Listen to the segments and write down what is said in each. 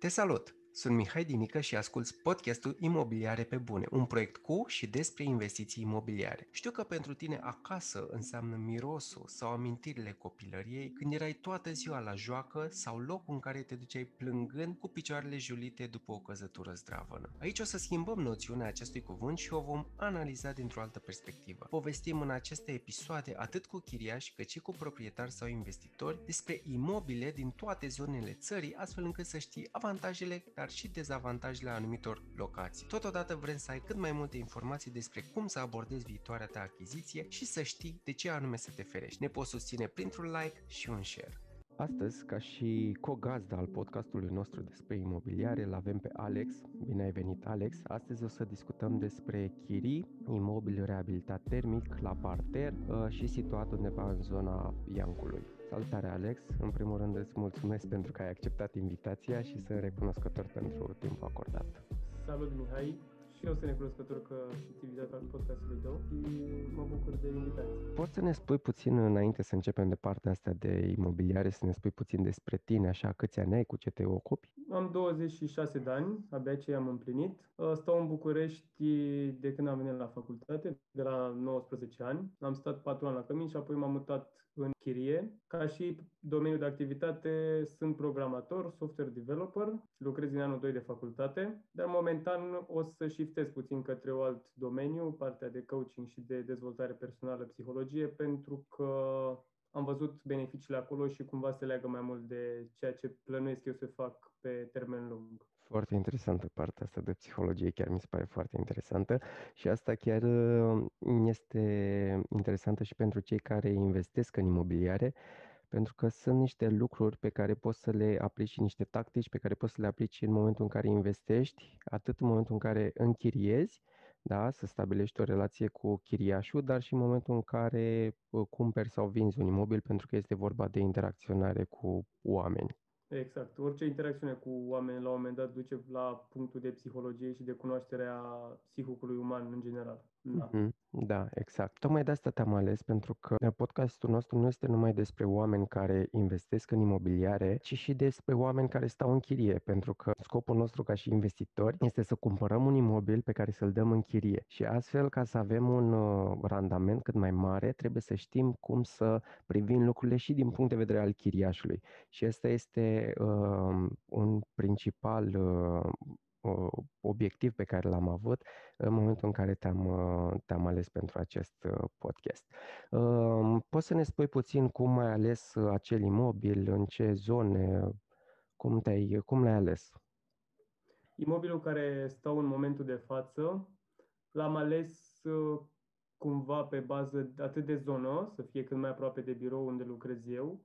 Te salut! Sunt Mihai Dinică și asculți podcastul Imobiliare pe Bune, un proiect cu și despre investiții imobiliare. Știu că pentru tine acasă înseamnă mirosul sau amintirile copilăriei când erai toată ziua la joacă sau locul în care te duceai plângând cu picioarele julite după o căzătură zdravănă. Aici o să schimbăm noțiunea acestui cuvânt și o vom analiza dintr-o altă perspectivă. Povestim în aceste episoade atât cu chiriași cât și cu proprietari sau investitori despre imobile din toate zonele țării, astfel încât să știi avantajele, dar dar și dezavantajele anumitor locații. Totodată vrem să ai cât mai multe informații despre cum să abordezi viitoarea ta achiziție și să știi de ce anume să te ferești. Ne poți susține printr-un like și un share. Astăzi, ca și co-gazda al podcastului nostru despre imobiliare, îl avem pe Alex. Bine ai venit, Alex! Astăzi o să discutăm despre chirii, imobil reabilitat termic, la parter uh, și situat undeva în zona Iancului. Salutare, Alex! În primul rând îți mulțumesc pentru că ai acceptat invitația și sunt recunoscător pentru timpul acordat. Salut, Mihai! și eu sunt recunoscător că ești invitat al podcastului tău și mă bucur de invitație. Poți să ne spui puțin înainte să începem de partea asta de imobiliare, să ne spui puțin despre tine, așa, câți ani ai, cu ce te ocupi? Am 26 de ani, abia ce am împlinit. Stau în București de când am venit la facultate, de la 19 ani. Am stat 4 ani la Cămin și apoi m-am mutat în chirie. Ca și domeniul de activitate sunt programator, software developer, lucrez în anul 2 de facultate, dar momentan o să shiftez puțin către un alt domeniu, partea de coaching și de dezvoltare personală, psihologie, pentru că am văzut beneficiile acolo și cumva se leagă mai mult de ceea ce plănuiesc eu să fac pe termen lung. Foarte interesantă partea asta de psihologie, chiar mi se pare foarte interesantă și asta chiar uh, este interesantă și pentru cei care investesc în imobiliare, pentru că sunt niște lucruri pe care poți să le aplici și niște tactici pe care poți să le aplici în momentul în care investești, atât în momentul în care închiriezi, da, să stabilești o relație cu chiriașul, dar și în momentul în care uh, cumperi sau vinzi un imobil, pentru că este vorba de interacționare cu oameni. Exact. Orice interacțiune cu oameni la un moment dat duce la punctul de psihologie și de cunoașterea psihicului uman în general. Da. Mm-hmm. Da, exact. Tocmai de asta te-am ales, pentru că podcastul nostru nu este numai despre oameni care investesc în imobiliare, ci și despre oameni care stau în chirie, pentru că scopul nostru ca și investitori este să cumpărăm un imobil pe care să-l dăm în chirie. Și astfel, ca să avem un uh, randament cât mai mare, trebuie să știm cum să privim lucrurile și din punct de vedere al chiriașului. Și asta este uh, un principal uh, obiectiv pe care l-am avut în momentul în care te-am, te-am ales pentru acest uh, podcast. Um, poți să ne spui puțin cum ai ales acel imobil, în ce zone, cum, te-ai, cum l-ai ales? Imobilul care stau în momentul de față l-am ales uh, cumva pe bază atât de zonă, să fie cât mai aproape de birou unde lucrez eu,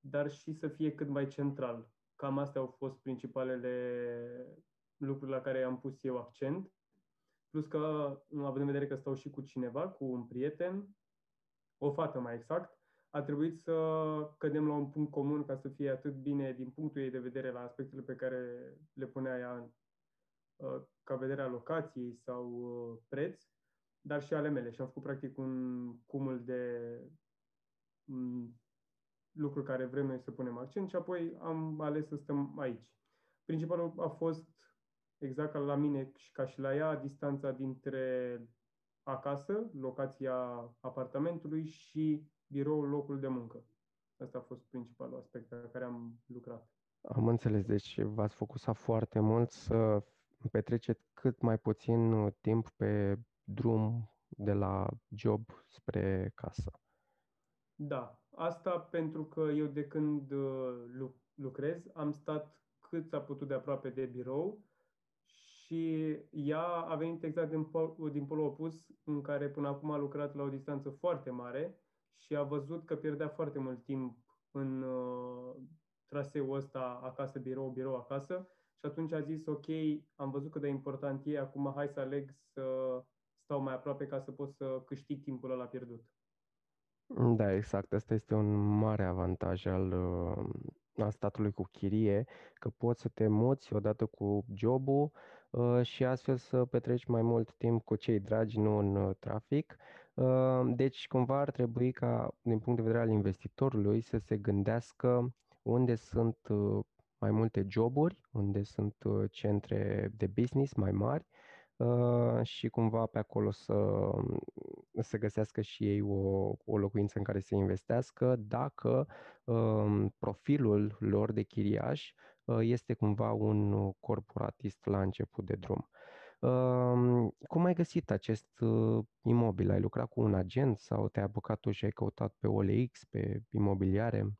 dar și să fie cât mai central. Cam astea au fost principalele lucruri la care am pus eu accent. Plus că, având în vedere că stau și cu cineva, cu un prieten, o fată mai exact, a trebuit să cădem la un punct comun ca să fie atât bine din punctul ei de vedere la aspectele pe care le punea ea uh, ca vederea locației sau uh, preț, dar și ale mele. Și am făcut practic un cumul de mm, lucruri care vrem noi să punem accent și apoi am ales să stăm aici. Principalul a fost exact ca la mine și ca și la ea, distanța dintre acasă, locația apartamentului și biroul, locul de muncă. Asta a fost principalul aspect pe care am lucrat. Am înțeles, deci v-ați focusat foarte mult să petreceți cât mai puțin timp pe drum de la job spre casă. Da, asta pentru că eu de când uh, lucrez am stat cât s-a putut de aproape de birou și ea a venit exact din, pol, din polul opus, în care până acum a lucrat la o distanță foarte mare și a văzut că pierdea foarte mult timp în uh, traseul ăsta acasă-birou, birou acasă și atunci a zis, ok, am văzut cât de important e, acum hai să aleg să stau mai aproape ca să pot să câștig timpul ăla pierdut. Da, exact. Asta este un mare avantaj al uh, a statului cu chirie, că poți să te muți odată cu jobul uh, și astfel să petreci mai mult timp cu cei dragi, nu în uh, trafic. Uh, deci, cumva ar trebui ca, din punct de vedere al investitorului, să se gândească unde sunt mai multe joburi, unde sunt uh, centre de business mai mari uh, și cumva pe acolo să, să găsească și ei o, o locuință în care să investească dacă um, profilul lor de chiriaș este cumva un corporatist la început de drum. Cum ai găsit acest uh, imobil? Ai lucrat cu un agent sau te-ai apucat tu și ai căutat pe OLX, pe imobiliare?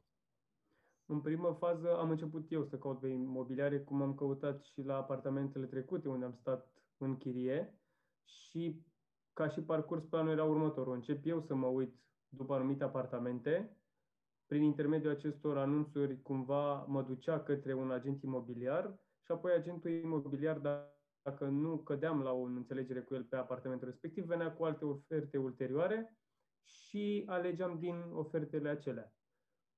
În primă fază am început eu să caut pe imobiliare, cum am căutat și la apartamentele trecute unde am stat în chirie și ca și parcurs planul era următorul. Încep eu să mă uit după anumite apartamente, prin intermediul acestor anunțuri cumva mă ducea către un agent imobiliar și apoi agentul imobiliar, dacă nu cădeam la o înțelegere cu el pe apartamentul respectiv, venea cu alte oferte ulterioare și alegeam din ofertele acelea.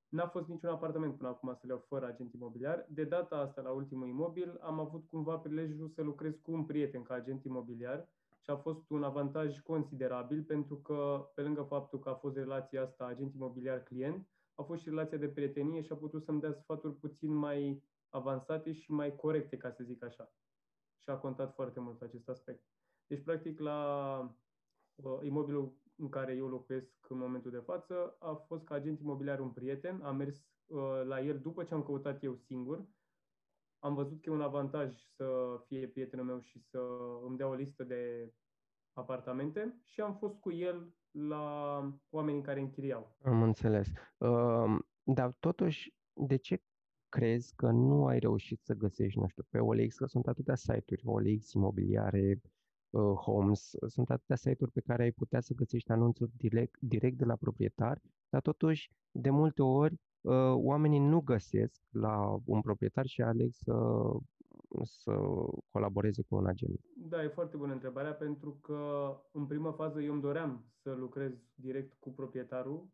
N-a fost niciun apartament până acum să le iau fără agent imobiliar. De data asta, la ultimul imobil, am avut cumva prilejul să lucrez cu un prieten ca agent imobiliar și a fost un avantaj considerabil pentru că, pe lângă faptul că a fost relația asta agent imobiliar-client, a fost și relația de prietenie și a putut să-mi dea sfaturi puțin mai avansate și mai corecte, ca să zic așa și a contat foarte mult acest aspect. Deci, practic, la uh, imobilul în care eu locuiesc în momentul de față a fost ca agent imobiliar un prieten, am mers uh, la el după ce am căutat eu singur, am văzut că e un avantaj să fie prietenul meu și să îmi dea o listă de apartamente și am fost cu el la oamenii care închiriau. Am înțeles. Uh, dar totuși, de ce crezi că nu ai reușit să găsești, nu știu, pe OLX, că sunt atâtea site-uri, OLX, imobiliare, uh, Homes, sunt atâtea site-uri pe care ai putea să găsești anunțuri direct, direct de la proprietar, dar totuși, de multe ori, uh, oamenii nu găsesc la un proprietar și aleg să, să colaboreze cu un agent. Da, e foarte bună întrebarea, pentru că în prima fază eu îmi doream să lucrez direct cu proprietarul,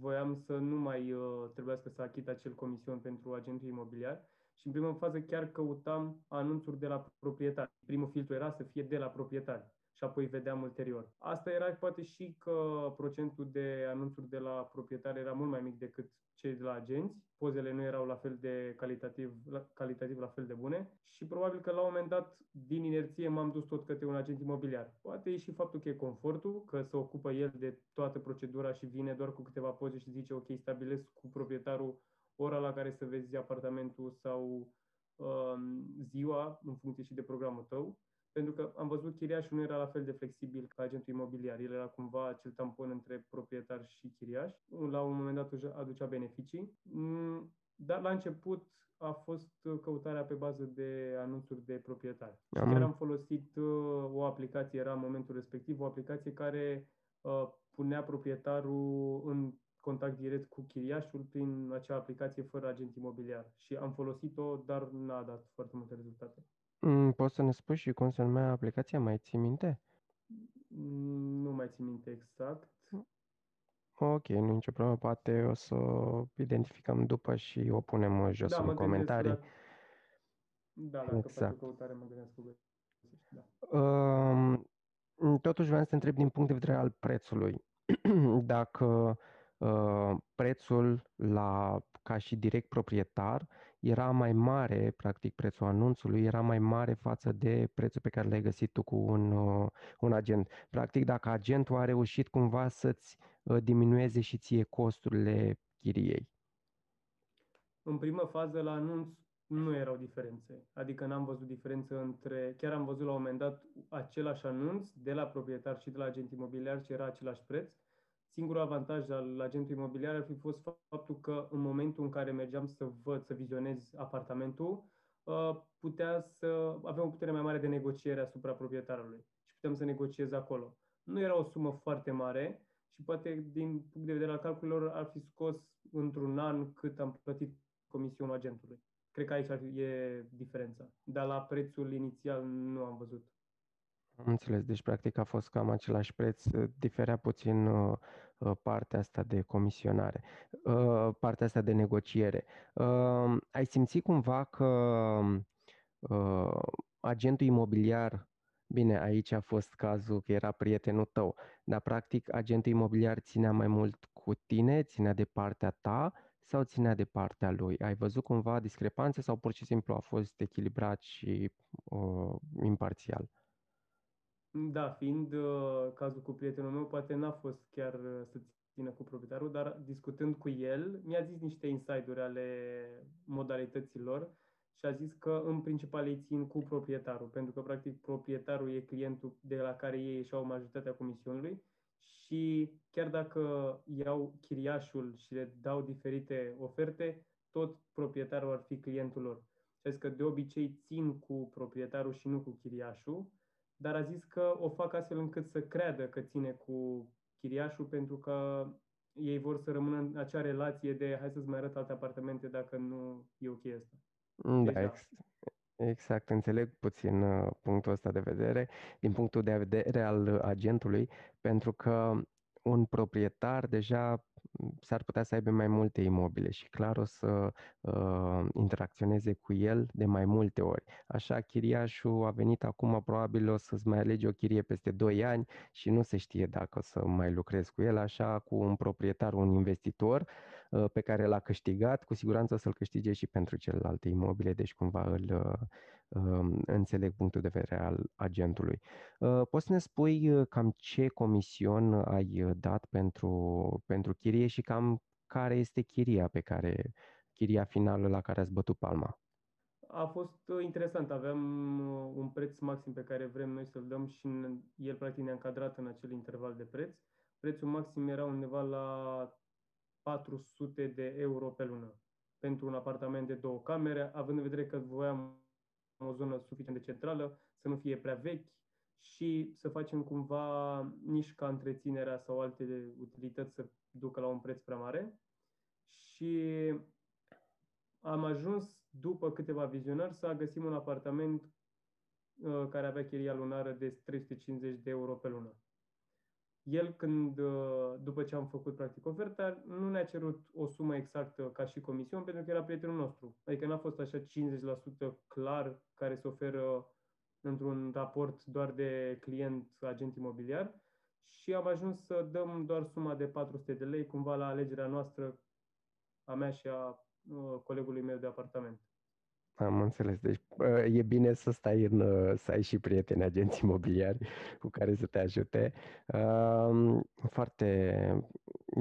voiam să nu mai uh, trebuiască să achit acel comision pentru agentul imobiliar și în prima fază chiar căutam anunțuri de la proprietar. Primul filtru era să fie de la proprietar și apoi vedeam ulterior. Asta era poate și că procentul de anunțuri de la proprietar era mult mai mic decât cei de la agenți, pozele nu erau la fel de calitativ la, calitativ la fel de bune și probabil că la un moment dat, din inerție, m-am dus tot către un agent imobiliar. Poate e și faptul că e confortul, că se ocupă el de toată procedura și vine doar cu câteva poze și zice ok, stabilesc cu proprietarul ora la care să vezi apartamentul sau um, ziua, în funcție și de programul tău pentru că am văzut chiriașul nu era la fel de flexibil ca agentul imobiliar. El era cumva acel tampon între proprietar și chiriaș. La un moment dat aducea beneficii. Mm, dar la început a fost căutarea pe bază de anunțuri de proprietari. Am... Chiar am folosit uh, o aplicație, era în momentul respectiv, o aplicație care uh, punea proprietarul în contact direct cu chiriașul prin acea aplicație fără agent imobiliar. Și am folosit-o, dar n-a dat foarte multe rezultate. Mm, poți să ne spui și cum se numea aplicația? Mai ții minte? Mm, nu mai țin minte exact. Ok, nu e nicio problemă. Poate o să identificăm după și o punem uh, jos da, în comentarii. Da, dacă exact. faci o căutare, mă gândesc că da. Uh, totuși vreau să te întreb din punct de vedere al prețului. Dacă uh, prețul la ca și direct proprietar era mai mare, practic prețul anunțului era mai mare față de prețul pe care l-ai găsit tu cu un, uh, un agent. Practic dacă agentul a reușit cumva să-ți uh, diminueze și ție costurile chiriei. În primă fază la anunț nu erau diferențe. Adică n-am văzut diferență între... Chiar am văzut la un moment dat același anunț de la proprietar și de la agent imobiliar și era același preț Singurul avantaj al agentului imobiliar ar fi fost faptul că în momentul în care mergeam să văd, să vizionez apartamentul, uh, putea să avem o putere mai mare de negociere asupra proprietarului și putem să negociez acolo. Nu era o sumă foarte mare și poate din punct de vedere al calculelor ar fi scos într-un an cât am plătit comisionul agentului. Cred că aici e diferența. Dar la prețul inițial nu am văzut. Am înțeles, deci practic a fost cam același preț, diferea puțin uh, uh, partea asta de comisionare, uh, partea asta de negociere. Uh, ai simțit cumva că uh, agentul imobiliar, bine, aici a fost cazul că era prietenul tău, dar practic agentul imobiliar ținea mai mult cu tine, ținea de partea ta sau ținea de partea lui? Ai văzut cumva discrepanțe sau pur și simplu a fost echilibrat și uh, imparțial? Da, fiind uh, cazul cu prietenul meu, poate n-a fost chiar uh, să țină cu proprietarul, dar discutând cu el, mi-a zis niște inside-uri ale modalităților și a zis că în principal îi țin cu proprietarul, pentru că practic proprietarul e clientul de la care ei și au majoritatea comisiunului și chiar dacă iau chiriașul și le dau diferite oferte, tot proprietarul ar fi clientul lor. Și a zis că de obicei țin cu proprietarul și nu cu chiriașul, dar a zis că o fac astfel încât să creadă că ține cu chiriașul pentru că ei vor să rămână în acea relație de hai să-ți mai arăt alte apartamente dacă nu e ok asta. Mm, da, ex- exact, înțeleg puțin uh, punctul ăsta de vedere, din punctul de vedere al agentului, pentru că un proprietar deja s-ar putea să aibă mai multe imobile și clar o să uh, interacționeze cu el de mai multe ori. Așa, chiriașul a venit acum, probabil o să-ți mai alege o chirie peste 2 ani și nu se știe dacă o să mai lucrezi cu el, așa cu un proprietar, un investitor uh, pe care l-a câștigat, cu siguranță o să-l câștige și pentru celelalte imobile, deci cumva îl, uh, înțeleg punctul de vedere al agentului. Uh, poți să ne spui uh, cam ce comision ai uh, dat pentru, pentru chirie și cam care este chiria pe care, chiria finală la care ați bătut palma? A fost interesant. Aveam un preț maxim pe care vrem noi să-l dăm și el practic ne-a încadrat în acel interval de preț. Prețul maxim era undeva la 400 de euro pe lună pentru un apartament de două camere, având în vedere că voiam o zonă suficient de centrală, să nu fie prea vechi și să facem cumva nici ca întreținerea sau alte utilități să ducă la un preț prea mare. Și am ajuns, după câteva vizionări, să găsim un apartament uh, care avea chiria lunară de 350 de euro pe lună. El, când, uh, după ce am făcut practic oferta, nu ne-a cerut o sumă exactă ca și comision, pentru că era prietenul nostru. Adică n-a fost așa 50% clar care se oferă într-un raport doar de client-agent imobiliar și am ajuns să dăm doar suma de 400 de lei, cumva la alegerea noastră, a mea și a uh, colegului meu de apartament. Am înțeles. Deci e bine să stai în, să ai și prieteni agenți imobiliari cu care să te ajute. Foarte,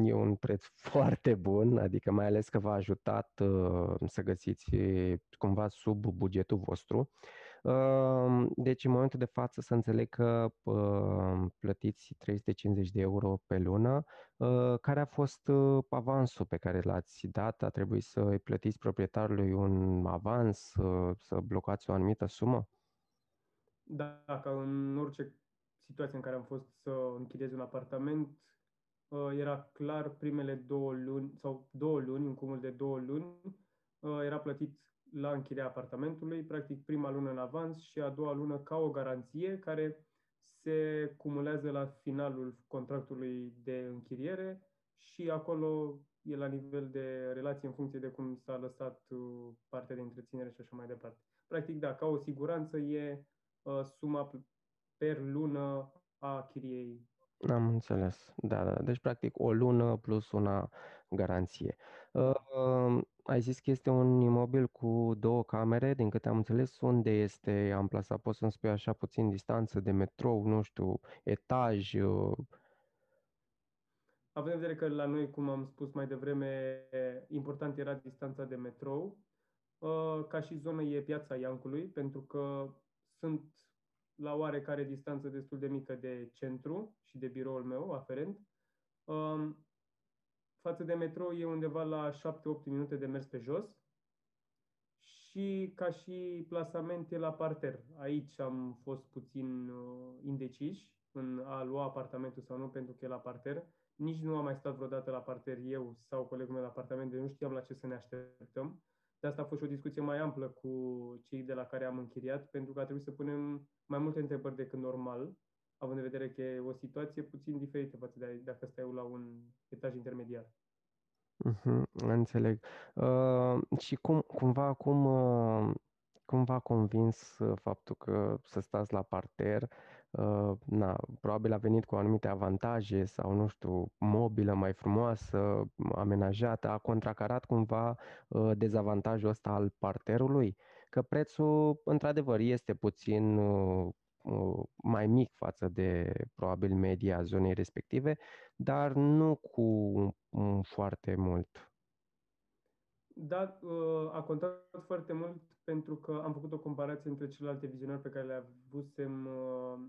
e un preț foarte bun, adică mai ales că v-a ajutat uh, să găsiți cumva sub bugetul vostru. Deci, în momentul de față, să înțeleg că plătiți 350 de euro pe lună. Care a fost avansul pe care l-ați dat? A trebuit să îi plătiți proprietarului un avans, să blocați o anumită sumă? Da, ca în orice situație în care am fost să închiriez un apartament, era clar primele două luni sau două luni, un cumul de două luni, era plătit la închiria apartamentului, practic prima lună în avans și a doua lună ca o garanție care se cumulează la finalul contractului de închiriere și acolo e la nivel de relație în funcție de cum s-a lăsat uh, partea de întreținere și așa mai departe. Practic, da, ca o siguranță e uh, suma per lună a chiriei. Am înțeles. Da, da. Deci, practic, o lună plus una garanție. Uh, ai zis că este un imobil cu două camere, din câte am înțeles, unde este amplasat? Poți să-mi spui așa puțin distanță de metrou, nu știu, etaj? Uh... Având în vedere că la noi, cum am spus mai devreme, important era distanța de metrou, uh, ca și zonă e piața Iancului, pentru că sunt la oarecare distanță destul de mică de centru și de biroul meu aferent. Um, față de metrou e undeva la 7-8 minute de mers pe jos și ca și plasament e la parter. Aici am fost puțin uh, indeciși în a lua apartamentul sau nu pentru că e la parter. Nici nu am mai stat vreodată la parter eu sau colegul meu la apartament, deci nu știam la ce să ne așteptăm. De asta a fost și o discuție mai amplă cu cei de la care am închiriat, pentru că a trebuit să punem mai multe întrebări decât normal, având în vedere că e o situație puțin diferită față de dacă stai la un etaj intermediar. Uh-huh, înțeleg. Uh, și cum, cumva, cum, uh, cum v-a convins uh, faptul că să stați la parter uh, na, probabil a venit cu anumite avantaje sau, nu știu, mobilă mai frumoasă, amenajată, a contracarat cumva uh, dezavantajul ăsta al parterului, că prețul, într-adevăr, este puțin uh, uh mai mic față de probabil media zonei respective, dar nu cu um, foarte mult. Da, uh, a contat foarte mult pentru că am făcut o comparație între celelalte vizionări pe care le avusem uh,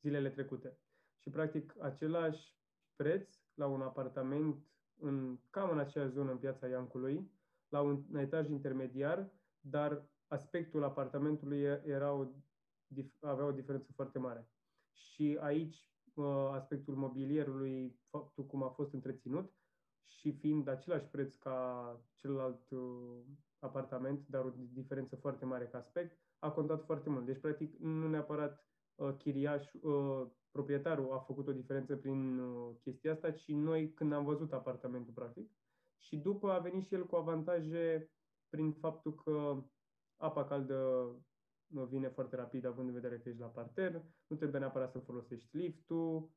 zilele trecute. Și, practic, același preț la un apartament în, cam în aceeași zonă în piața Iancului, la un, un etaj intermediar, dar aspectul apartamentului era o, avea o diferență foarte mare. Și aici uh, aspectul mobilierului, faptul cum a fost întreținut, și fiind același preț ca celălalt uh, apartament, dar o diferență foarte mare ca aspect, a contat foarte mult. Deci, practic, nu neapărat uh, chiriaș, uh, proprietarul a făcut o diferență prin uh, chestia asta, ci noi când am văzut apartamentul, practic. Și după a venit și el cu avantaje prin faptul că apa caldă uh, vine foarte rapid, având în vedere că ești la parter, nu trebuie neapărat să folosești liftul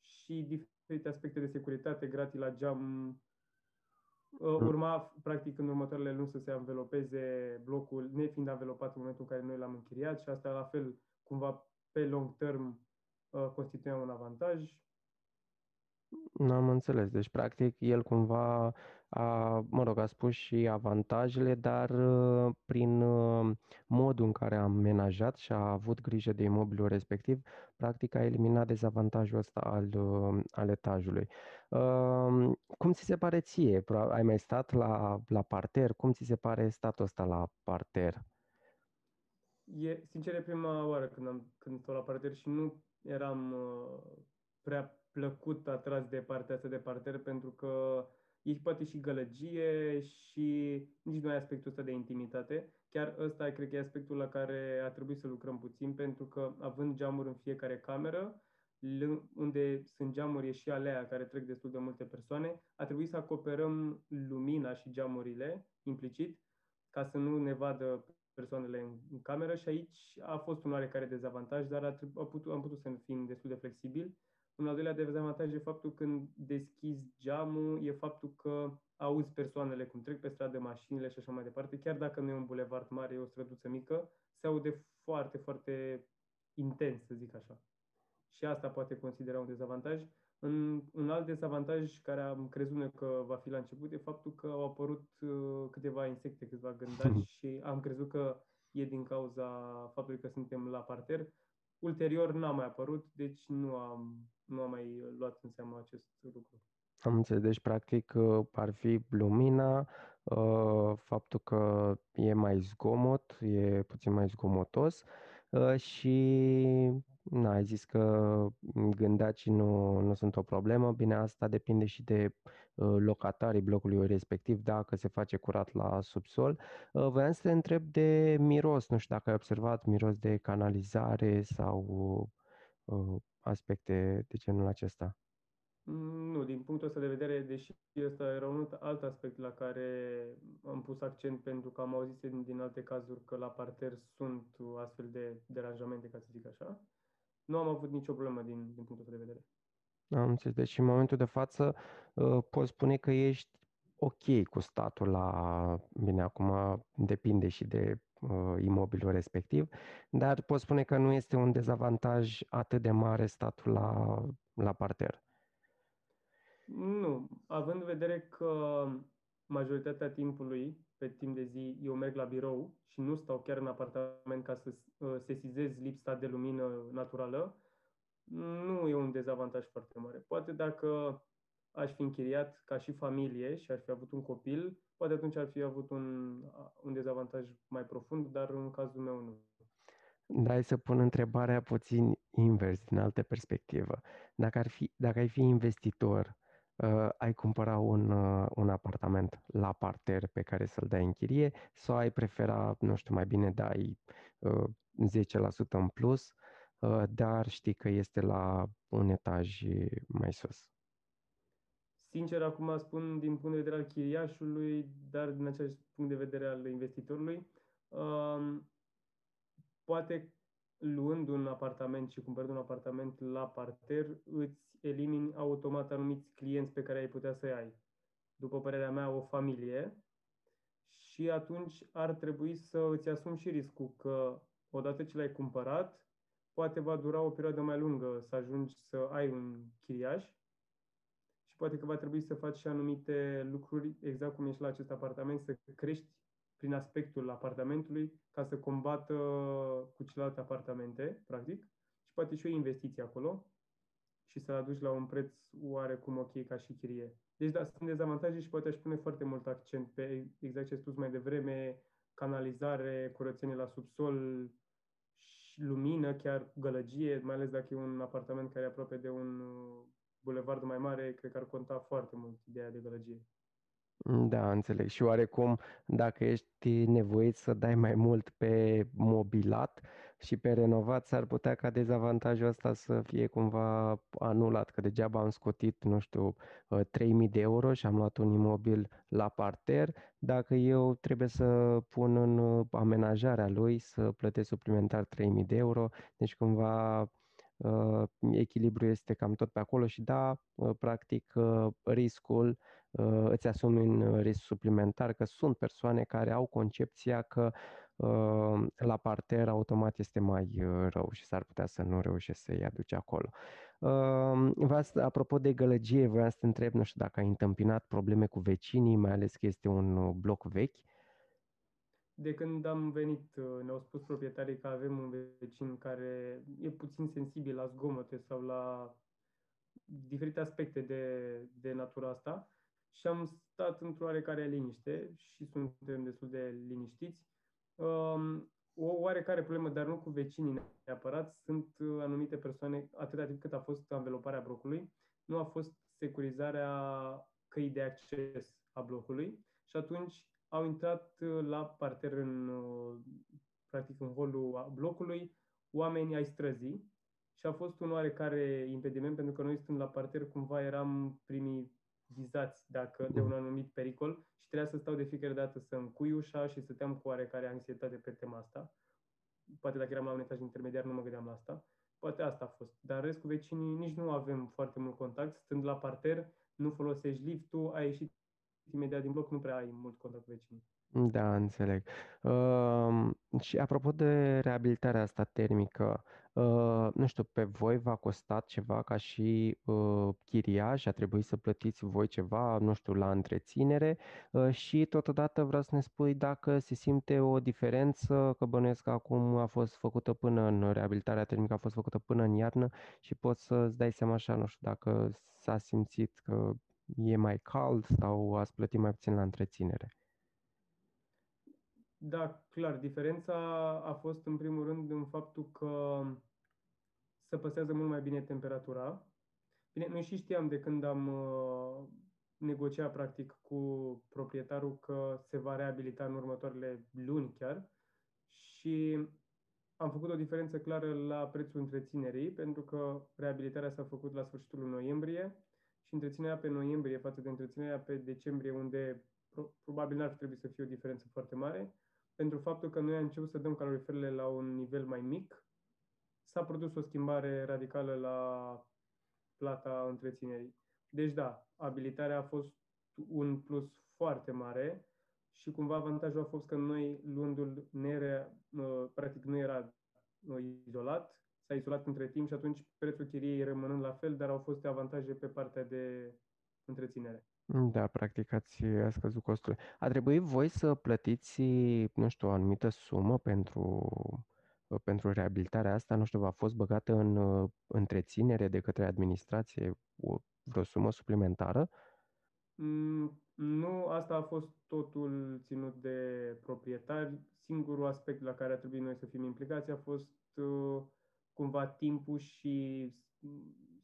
și diferite aspecte de securitate, gratii la geam, uh, mm. urma, practic, în următoarele luni să se anvelopeze blocul, nefiind anvelopat în momentul în care noi l-am închiriat și asta, la fel, cumva, pe long term, uh, constituia un avantaj. Nu am înțeles. Deci, practic, el cumva a, mă rog, a spus și avantajele, dar uh, prin uh, modul în care a menajat și a avut grijă de imobilul respectiv, practic a eliminat dezavantajul ăsta al, uh, al etajului. Cum ți se pare ție? Ai mai stat la, la parter? Cum ți se pare statul ăsta la parter? E, sincer, e prima oară când, am, când stau la parter și nu eram uh, prea plăcut atras de partea asta de parter pentru că e poate și gălăgie și nici nu ai aspectul ăsta de intimitate. Chiar ăsta cred că e aspectul la care a trebuit să lucrăm puțin pentru că având geamuri în fiecare cameră, unde sunt geamuri și alea care trec destul de multe persoane, a trebuit să acoperăm lumina și geamurile implicit ca să nu ne vadă persoanele în, în cameră și aici a fost un oarecare dezavantaj, dar a, a putut, am putut să fim destul de flexibili un al doilea dezavantaj e faptul când deschizi geamul, e faptul că auzi persoanele cum trec pe stradă, mașinile și așa mai departe. Chiar dacă nu e un bulevard mare, e o străduță mică, se aude foarte, foarte intens, să zic așa. Și asta poate considera un dezavantaj. Un, un alt dezavantaj care am crezut că va fi la început e faptul că au apărut uh, câteva insecte, câțiva gândaci și am crezut că e din cauza faptului că suntem la parter. Ulterior n-a mai apărut, deci nu am, nu am mai luat în seamă acest lucru. Am înțeles, deci practic uh, ar fi lumina, uh, faptul că e mai zgomot, e puțin mai zgomotos uh, și na, ai zis că gândacii nu, nu sunt o problemă, bine asta depinde și de locatarii blocului respectiv, dacă se face curat la subsol. Vreau să te întreb de miros, nu știu dacă ai observat miros de canalizare sau aspecte de genul acesta? Nu, din punctul ăsta de vedere, deși ăsta era un alt aspect la care am pus accent pentru că am auzit din, din alte cazuri că la parter sunt astfel de deranjamente, ca să zic așa, nu am avut nicio problemă din, din punctul ăsta de vedere. Am înțeles. Deci în momentul de față uh, poți spune că ești ok cu statul la, bine, acum depinde și de uh, imobilul respectiv, dar pot spune că nu este un dezavantaj atât de mare statul la, la parter. Nu, având în vedere că majoritatea timpului, pe timp de zi, eu merg la birou și nu stau chiar în apartament ca să uh, sesizez lipsa de lumină naturală, nu e un dezavantaj foarte mare. Poate dacă aș fi închiriat ca și familie și aș fi avut un copil, poate atunci ar fi avut un, un dezavantaj mai profund, dar în cazul meu nu. Dai să pun întrebarea puțin invers, din altă perspectivă. Dacă, ar fi, dacă ai fi investitor, uh, ai cumpăra un, uh, un apartament la parter pe care să-l dai în chirie sau ai prefera, nu știu, mai bine dai uh, 10% în plus, uh, dar știi că este la un etaj mai sus? Sincer, acum spun din punct de vedere al chiriașului, dar din acest punct de vedere al investitorului. Um, poate luând un apartament și cumpărând un apartament la parter, îți elimini automat anumiți clienți pe care ai putea să-i ai. După părerea mea, o familie. Și atunci ar trebui să îți asumi și riscul că odată ce l-ai cumpărat, poate va dura o perioadă mai lungă să ajungi să ai un chiriaș și poate că va trebui să faci și anumite lucruri, exact cum ești la acest apartament, să crești prin aspectul apartamentului ca să combată cu celelalte apartamente, practic, și poate și o investiție acolo și să aduci la un preț oarecum ok ca și chirie. Deci, da, sunt dezavantaje și poate aș pune foarte mult accent pe exact ce ai spus mai devreme, canalizare, curățenie la subsol, și lumină, chiar gălăgie, mai ales dacă e un apartament care e aproape de un uh, bulevard mai mare, cred că ar conta foarte mult ideea de gălăgie. Da, înțeleg. Și oarecum, dacă ești nevoit să dai mai mult pe mobilat și pe renovat, s-ar putea ca dezavantajul ăsta să fie cumva anulat, că degeaba am scotit, nu știu, 3000 de euro și am luat un imobil la parter, dacă eu trebuie să pun în amenajarea lui să plătesc suplimentar 3000 de euro, deci cumva uh, echilibru este cam tot pe acolo și da, uh, practic uh, riscul Uh, îți asumi un risc suplimentar, că sunt persoane care au concepția că uh, la parter automat este mai uh, rău și s-ar putea să nu reușești să-i aduci acolo. Apropo de gălăgie, voiam să te întreb, nu știu dacă ai întâmpinat probleme cu vecinii, mai ales că este un bloc vechi. De când am venit, ne-au spus proprietarii că avem un vecin care e puțin sensibil la zgomote sau la diferite aspecte de, de natura asta și am stat într-o oarecare liniște și suntem destul de liniștiți. Um, o oarecare problemă, dar nu cu vecinii neapărat, sunt uh, anumite persoane, atâta timp cât a fost anveloparea blocului, nu a fost securizarea căii de acces a blocului și atunci au intrat uh, la parter în, uh, practic în holul blocului oameni ai străzii și a fost un oarecare impediment pentru că noi stând la parter cumva eram primii vizați dacă de un anumit pericol și trebuia să stau de fiecare dată să încui ușa și stăteam cu oarecare anxietate pe tema asta. Poate dacă eram la un etaj intermediar nu mă gândeam la asta. Poate asta a fost. Dar rest cu vecinii nici nu avem foarte mult contact. Stând la parter, nu folosești liftul, ai ieșit imediat din bloc, nu prea ai mult contact cu vecinii. Da, înțeleg. Uh, și apropo de reabilitarea asta termică, uh, nu știu, pe voi v-a costat ceva ca și uh, chiriaș, a trebuit să plătiți voi ceva, nu știu, la întreținere uh, și totodată vreau să ne spui dacă se simte o diferență, că bănuiesc că acum a fost făcută până în reabilitarea termică, a fost făcută până în iarnă și poți să-ți dai seama așa, nu știu, dacă s-a simțit că e mai cald sau ați plătit mai puțin la întreținere. Da, clar. Diferența a fost în primul rând în faptul că se păstrează mult mai bine temperatura. Bine, noi și știam de când am uh, negociat practic cu proprietarul că se va reabilita în următoarele luni chiar și am făcut o diferență clară la prețul întreținerii pentru că reabilitarea s-a făcut la sfârșitul lui noiembrie și întreținerea pe noiembrie față de întreținerea pe decembrie unde probabil n-ar trebui să fie o diferență foarte mare pentru faptul că noi am început să dăm caloriferele la un nivel mai mic, s-a produs o schimbare radicală la plata întreținerii. Deci da, abilitarea a fost un plus foarte mare și cumva avantajul a fost că noi, luându-l, nere, practic nu era izolat, s-a izolat între timp și atunci prețul chiriei rămânând la fel, dar au fost avantaje pe partea de întreținere. Da, practic ați a scăzut costurile. A trebuit voi să plătiți, nu știu, o anumită sumă pentru, pentru reabilitarea asta? Nu știu, v-a fost băgată în întreținere de către administrație o, vreo sumă suplimentară? Mm, nu, asta a fost totul ținut de proprietari. Singurul aspect la care a trebuit noi să fim implicați a fost uh, cumva timpul și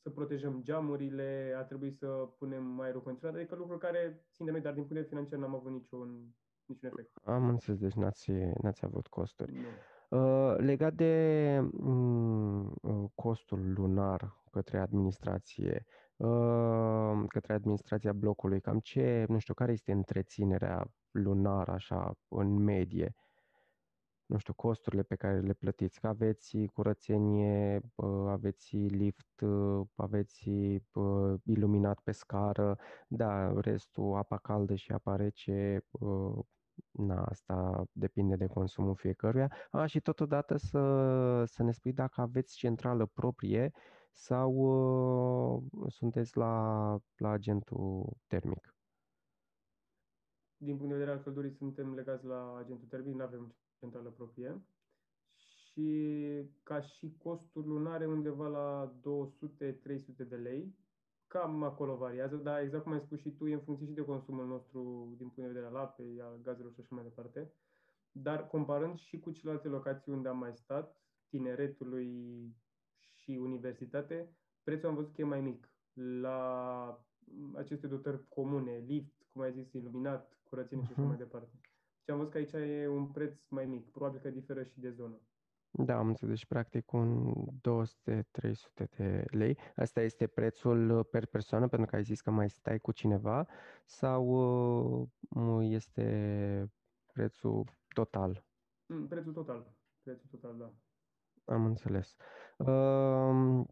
să protejăm geamurile, a trebuit să punem mai condiționat, adică lucruri care țin de noi, dar din punct de vedere financiar n-am avut niciun, niciun efect. Am înțeles, deci n-ați, n-ați avut costuri. Nu. Uh, legat de mm, uh, costul lunar către administrație, uh, către administrația blocului, cam ce, nu știu, care este întreținerea lunară așa în medie? Nu știu, costurile pe care le plătiți, că aveți curățenie, aveți lift, aveți iluminat pe scară, da, restul, apa caldă și apa rece, na, asta depinde de consumul fiecăruia. A, și totodată să, să ne spui dacă aveți centrală proprie sau uh, sunteți la, la agentul termic. Din punct de vedere al căldurii, suntem legați la agentul termic, nu avem centrală proprie. Și ca și costuri lunare undeva la 200-300 de lei, cam acolo variază, dar exact cum ai spus și tu, e în funcție și de consumul nostru din punct de vedere al apei, al gazelor și așa mai departe. Dar comparând și cu celelalte locații unde am mai stat, tineretului și universitate, prețul am văzut că e mai mic. La aceste dotări comune, lift, cum ai zis, iluminat, curățenie uh-huh. și așa mhm. mai departe. Și am văzut că aici e un preț mai mic, probabil că diferă și de zonă. Da, am înțeles. Deci, practic, un 200-300 de lei. Asta este prețul uh, per persoană, pentru că ai zis că mai stai cu cineva, sau uh, este prețul total? Mm, prețul total. Prețul total, da. Am înțeles. Uh,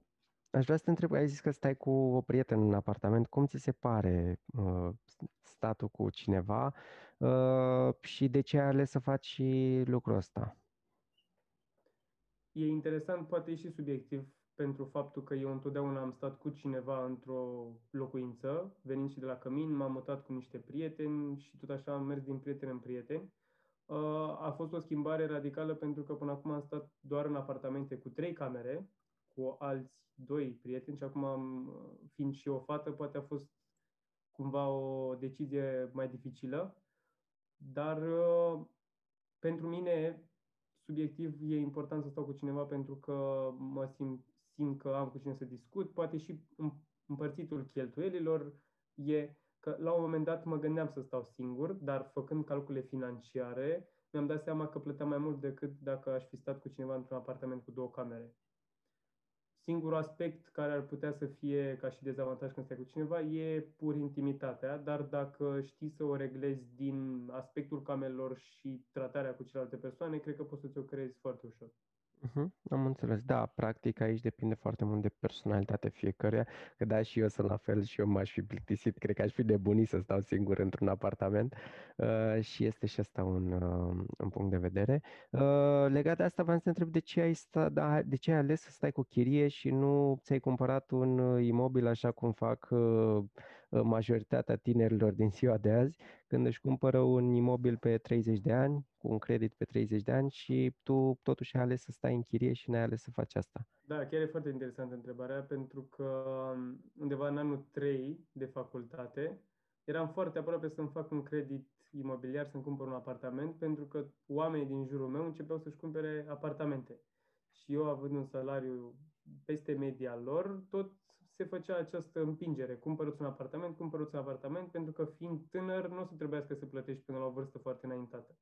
aș vrea să te întreb, ai zis că stai cu o prietenă în apartament. Cum ți se pare uh, statul cu cineva uh, și de ce ai ales să faci lucrul ăsta? E interesant, poate e și subiectiv, pentru faptul că eu întotdeauna am stat cu cineva într-o locuință, venind și de la Cămin, m-am mutat cu niște prieteni și tot așa am mers din prieten în prieten. Uh, a fost o schimbare radicală pentru că până acum am stat doar în apartamente cu trei camere, cu alți doi prieteni și acum, am, fiind și o fată, poate a fost cumva o decizie mai dificilă. Dar uh, pentru mine subiectiv e important să stau cu cineva pentru că mă simt, simt că am cu cine să discut, poate și împărțitul cheltuielilor e că la un moment dat mă gândeam să stau singur, dar făcând calcule financiare, mi-am dat seama că plăteam mai mult decât dacă aș fi stat cu cineva într-un apartament cu două camere. Singurul aspect care ar putea să fie ca și dezavantaj când stai cu cineva e pur intimitatea, dar dacă știi să o reglezi din aspectul camelor și tratarea cu celelalte persoane, cred că poți să ți-o creezi foarte ușor. Uh-huh, am înțeles. Da, practic aici depinde foarte mult de personalitatea fiecăruia, că da, și eu sunt la fel și eu m-aș fi plictisit, cred că aș fi nebunit să stau singur într-un apartament uh, și este și asta un, uh, un punct de vedere. Uh, legat de asta, vreau să te întreb de ce, ai sta, da, de ce ai ales să stai cu chirie și nu ți-ai cumpărat un uh, imobil așa cum fac uh, majoritatea tinerilor din ziua de azi, când își cumpără un imobil pe 30 de ani, cu un credit pe 30 de ani și tu totuși ai ales să stai în chirie și n-ai ales să faci asta. Da, chiar e foarte interesantă întrebarea, pentru că um, undeva în anul 3 de facultate eram foarte aproape să-mi fac un credit imobiliar, să-mi cumpăr un apartament, pentru că oamenii din jurul meu începeau să-și cumpere apartamente. Și eu, având un salariu peste media lor, tot se făcea această împingere. Cumpărăți un apartament, cumpărăți un apartament, pentru că fiind tânăr nu o să trebuiască să plătești până la o vârstă foarte înaintată.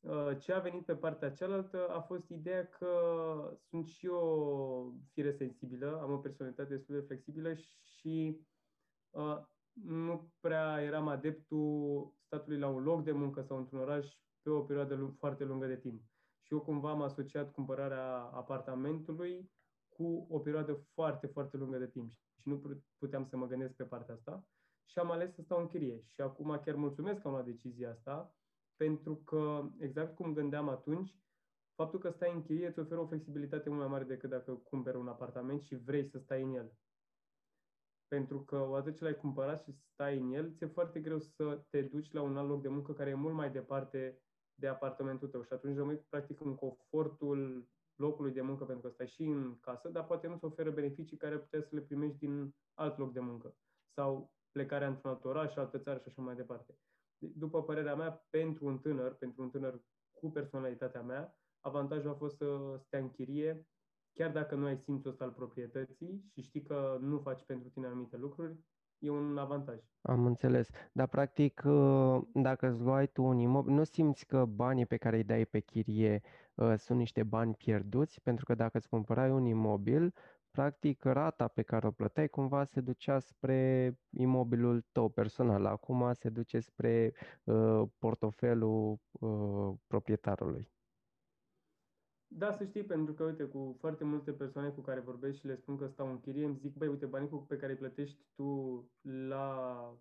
Uh, ce a venit pe partea cealaltă a fost ideea că sunt și eu fire sensibilă, am o personalitate destul de flexibilă și uh, nu prea eram adeptul statului la un loc de muncă sau într-un oraș pe o perioadă foarte lungă de timp. Și eu cumva am asociat cumpărarea apartamentului cu o perioadă foarte, foarte lungă de timp și nu puteam să mă gândesc pe partea asta și am ales să stau în chirie. Și acum chiar mulțumesc că am luat decizia asta, pentru că, exact cum gândeam atunci, faptul că stai în chirie îți oferă o flexibilitate mult mai mare decât dacă cumperi un apartament și vrei să stai în el. Pentru că odată ce l-ai cumpărat și stai în el, ți-e foarte greu să te duci la un alt loc de muncă care e mult mai departe de apartamentul tău și atunci rămâi practic în confortul locului de muncă pentru că stai și în casă, dar poate nu-ți oferă beneficii care puteai să le primești din alt loc de muncă sau plecarea într-un alt oraș, altă țară și așa mai departe. După părerea mea, pentru un tânăr, pentru un tânăr cu personalitatea mea, avantajul a fost să stea în chirie, chiar dacă nu ai simțul ăsta al proprietății și știi că nu faci pentru tine anumite lucruri, e un avantaj. Am înțeles. Dar, practic, ă, dacă îți luai tu un imobil, nu simți că banii pe care îi dai pe chirie uh, sunt niște bani pierduți? Pentru că dacă îți cumpărai un imobil, practic rata pe care o plăteai cumva se ducea spre imobilul tău personal. Acum se duce spre uh, portofelul uh, proprietarului. Da, să știi, pentru că, uite, cu foarte multe persoane cu care vorbesc și le spun că stau în chirie, îmi zic, băi, uite, banii pe care îi plătești tu la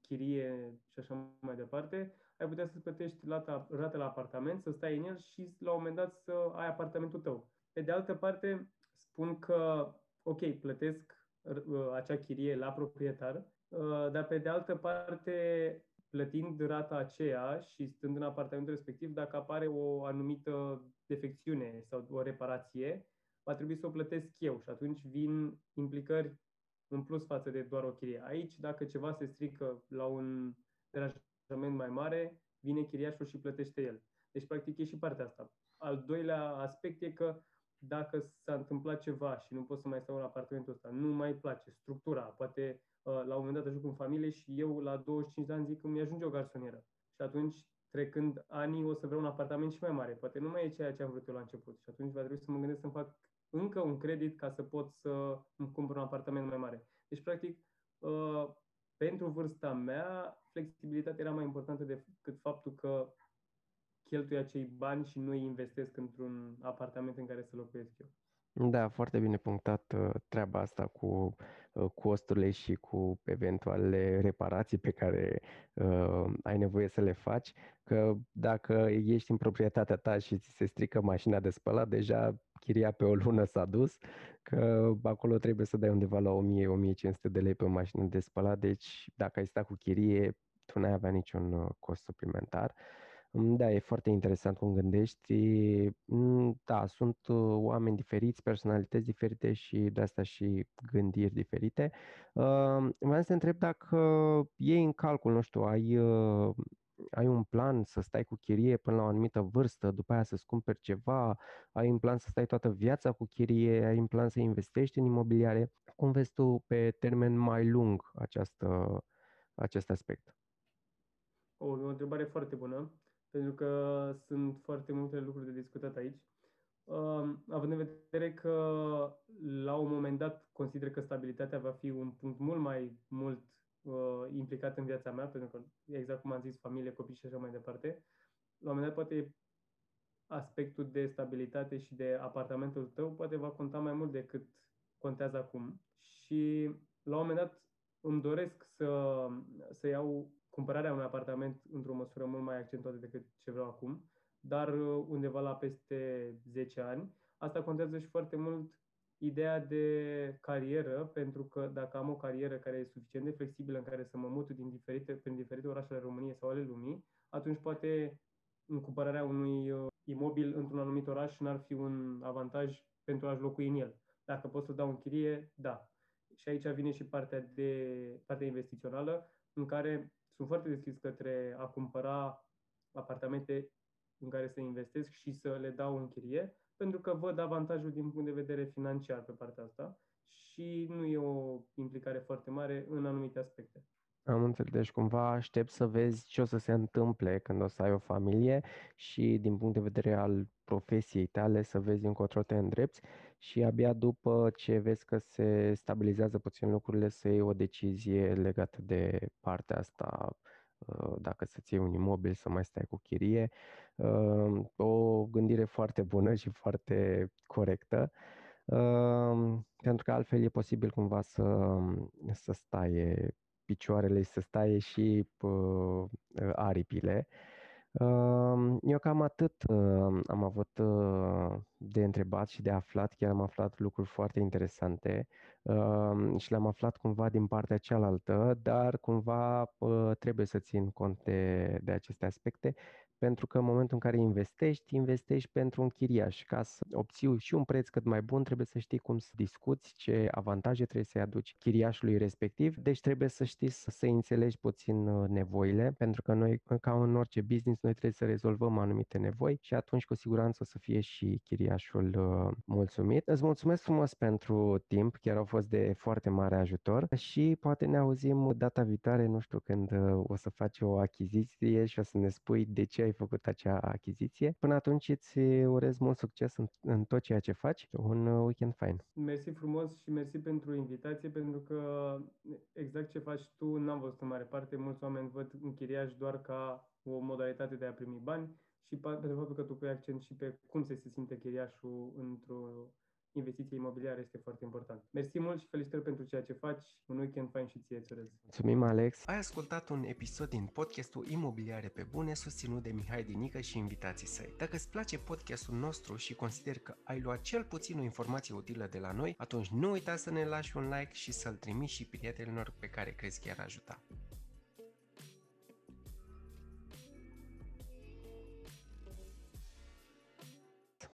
chirie și așa mai departe, ai putea să plătești rata, rata la apartament, să stai în el și la un moment dat să ai apartamentul tău. Pe de altă parte, spun că, ok, plătesc uh, acea chirie la proprietar, uh, dar pe de altă parte, plătind rata aceea și stând în apartamentul respectiv, dacă apare o anumită defecțiune sau o reparație, va trebui să o plătesc eu și atunci vin implicări în plus față de doar o chirie. Aici, dacă ceva se strică la un deranjament mai mare, vine chiriașul și plătește el. Deci, practic, e și partea asta. Al doilea aspect e că dacă s-a întâmplat ceva și nu pot să mai stau în apartamentul ăsta, nu mai place structura, poate uh, la un moment dat ajung în familie și eu la 25 de ani zic că mi-ajunge o garsonieră. Și atunci, trecând anii, o să vreau un apartament și mai mare. Poate nu mai e ceea ce am vrut eu la început. Și atunci va trebui să mă gândesc să-mi fac încă un credit ca să pot să îmi cumpăr un apartament mai mare. Deci, practic, uh, pentru vârsta mea, flexibilitatea era mai importantă decât faptul că cheltui acei bani și nu îi investesc într-un apartament în care să locuiesc eu. Da, foarte bine punctat uh, treaba asta cu uh, costurile și cu eventualele reparații pe care uh, ai nevoie să le faci, că dacă ești în proprietatea ta și ți se strică mașina de spălat, deja chiria pe o lună s-a dus, că acolo trebuie să dai undeva la 1000-1500 de lei pe o mașină de spălat, deci dacă ai sta cu chirie, tu n-ai avea niciun uh, cost suplimentar. Uh, da, e foarte interesant cum gândești. Mm, da, sunt uh, oameni diferiți, personalități diferite și de asta și gândiri diferite. Vreau să te întreb dacă iei în calcul, nu știu, ai, uh, ai un plan să stai cu chirie până la o anumită vârstă, după aia să-ți cumperi ceva, ai un plan să stai toată viața cu chirie, ai un plan să investești în imobiliare. Cum vezi tu pe termen mai lung această, acest aspect? O, o întrebare foarte bună pentru că sunt foarte multe lucruri de discutat aici. Uh, având în vedere că la un moment dat consider că stabilitatea va fi un punct mult mai mult uh, implicat în viața mea, pentru că, exact cum am zis, familie, copii și așa mai departe, la un moment dat poate aspectul de stabilitate și de apartamentul tău poate va conta mai mult decât contează acum. Și la un moment dat îmi doresc să, să iau cumpărarea unui apartament într-o măsură mult mai accentuată decât ce vreau acum, dar uh, undeva la peste 10 ani. Asta contează și foarte mult ideea de carieră, pentru că dacă am o carieră care e suficient de flexibilă în care să mă mut din diferite, prin diferite orașe ale României sau ale lumii, atunci poate în cumpărarea unui uh, imobil într-un anumit oraș n-ar fi un avantaj pentru a-și locui în el. Dacă pot să dau în chirie, da. Și aici vine și partea, de, partea investițională, în care sunt foarte deschis către a cumpăra apartamente în care să investesc și să le dau în chirie, pentru că văd avantajul din punct de vedere financiar pe partea asta și nu e o implicare foarte mare în anumite aspecte. Am înțeles, deci cumva aștept să vezi ce o să se întâmple când o să ai o familie și din punct de vedere al profesiei tale să vezi încotro te îndrepți și abia după ce vezi că se stabilizează puțin lucrurile să iei o decizie legată de partea asta, uh, dacă să-ți iei un imobil, să mai stai cu chirie. Uh, o gândire foarte bună și foarte corectă, uh, pentru că altfel e posibil cumva să, să stai picioarele și să stai și aripile. Eu cam atât am avut de întrebat și de aflat, chiar am aflat lucruri foarte interesante și le-am aflat cumva din partea cealaltă, dar cumva trebuie să țin cont de, de aceste aspecte pentru că în momentul în care investești, investești pentru un chiriaș. Ca să obții și un preț cât mai bun, trebuie să știi cum să discuți, ce avantaje trebuie să-i aduci chiriașului respectiv. Deci trebuie să știi să, să înțelegi puțin uh, nevoile, pentru că noi, ca în orice business, noi trebuie să rezolvăm anumite nevoi și atunci cu siguranță o să fie și chiriașul uh, mulțumit. Îți mulțumesc frumos pentru timp, chiar au fost de foarte mare ajutor și poate ne auzim data viitoare, nu știu când uh, o să faci o achiziție și o să ne spui de ce ai făcut acea achiziție. Până atunci îți urez mult succes în, în tot ceea ce faci. Un uh, weekend fain. Mersi frumos și mersi pentru invitație, pentru că exact ce faci tu n-am văzut în mare parte. Mulți oameni văd închiriaș doar ca o modalitate de a primi bani. și pentru faptul că tu pui accent și pe cum se, se simte chiriașul într-o investiție imobiliară este foarte important. Mersi mult și felicitări pentru ceea ce faci. Un weekend fain și ție, îți urez. Mulțumim, Alex. Ai ascultat un episod din podcastul Imobiliare pe Bune, susținut de Mihai Dinică și invitații săi. Dacă îți place podcastul nostru și consider că ai luat cel puțin o informație utilă de la noi, atunci nu uita să ne lași un like și să-l trimiți și prietenilor pe care crezi că i-ar ajuta.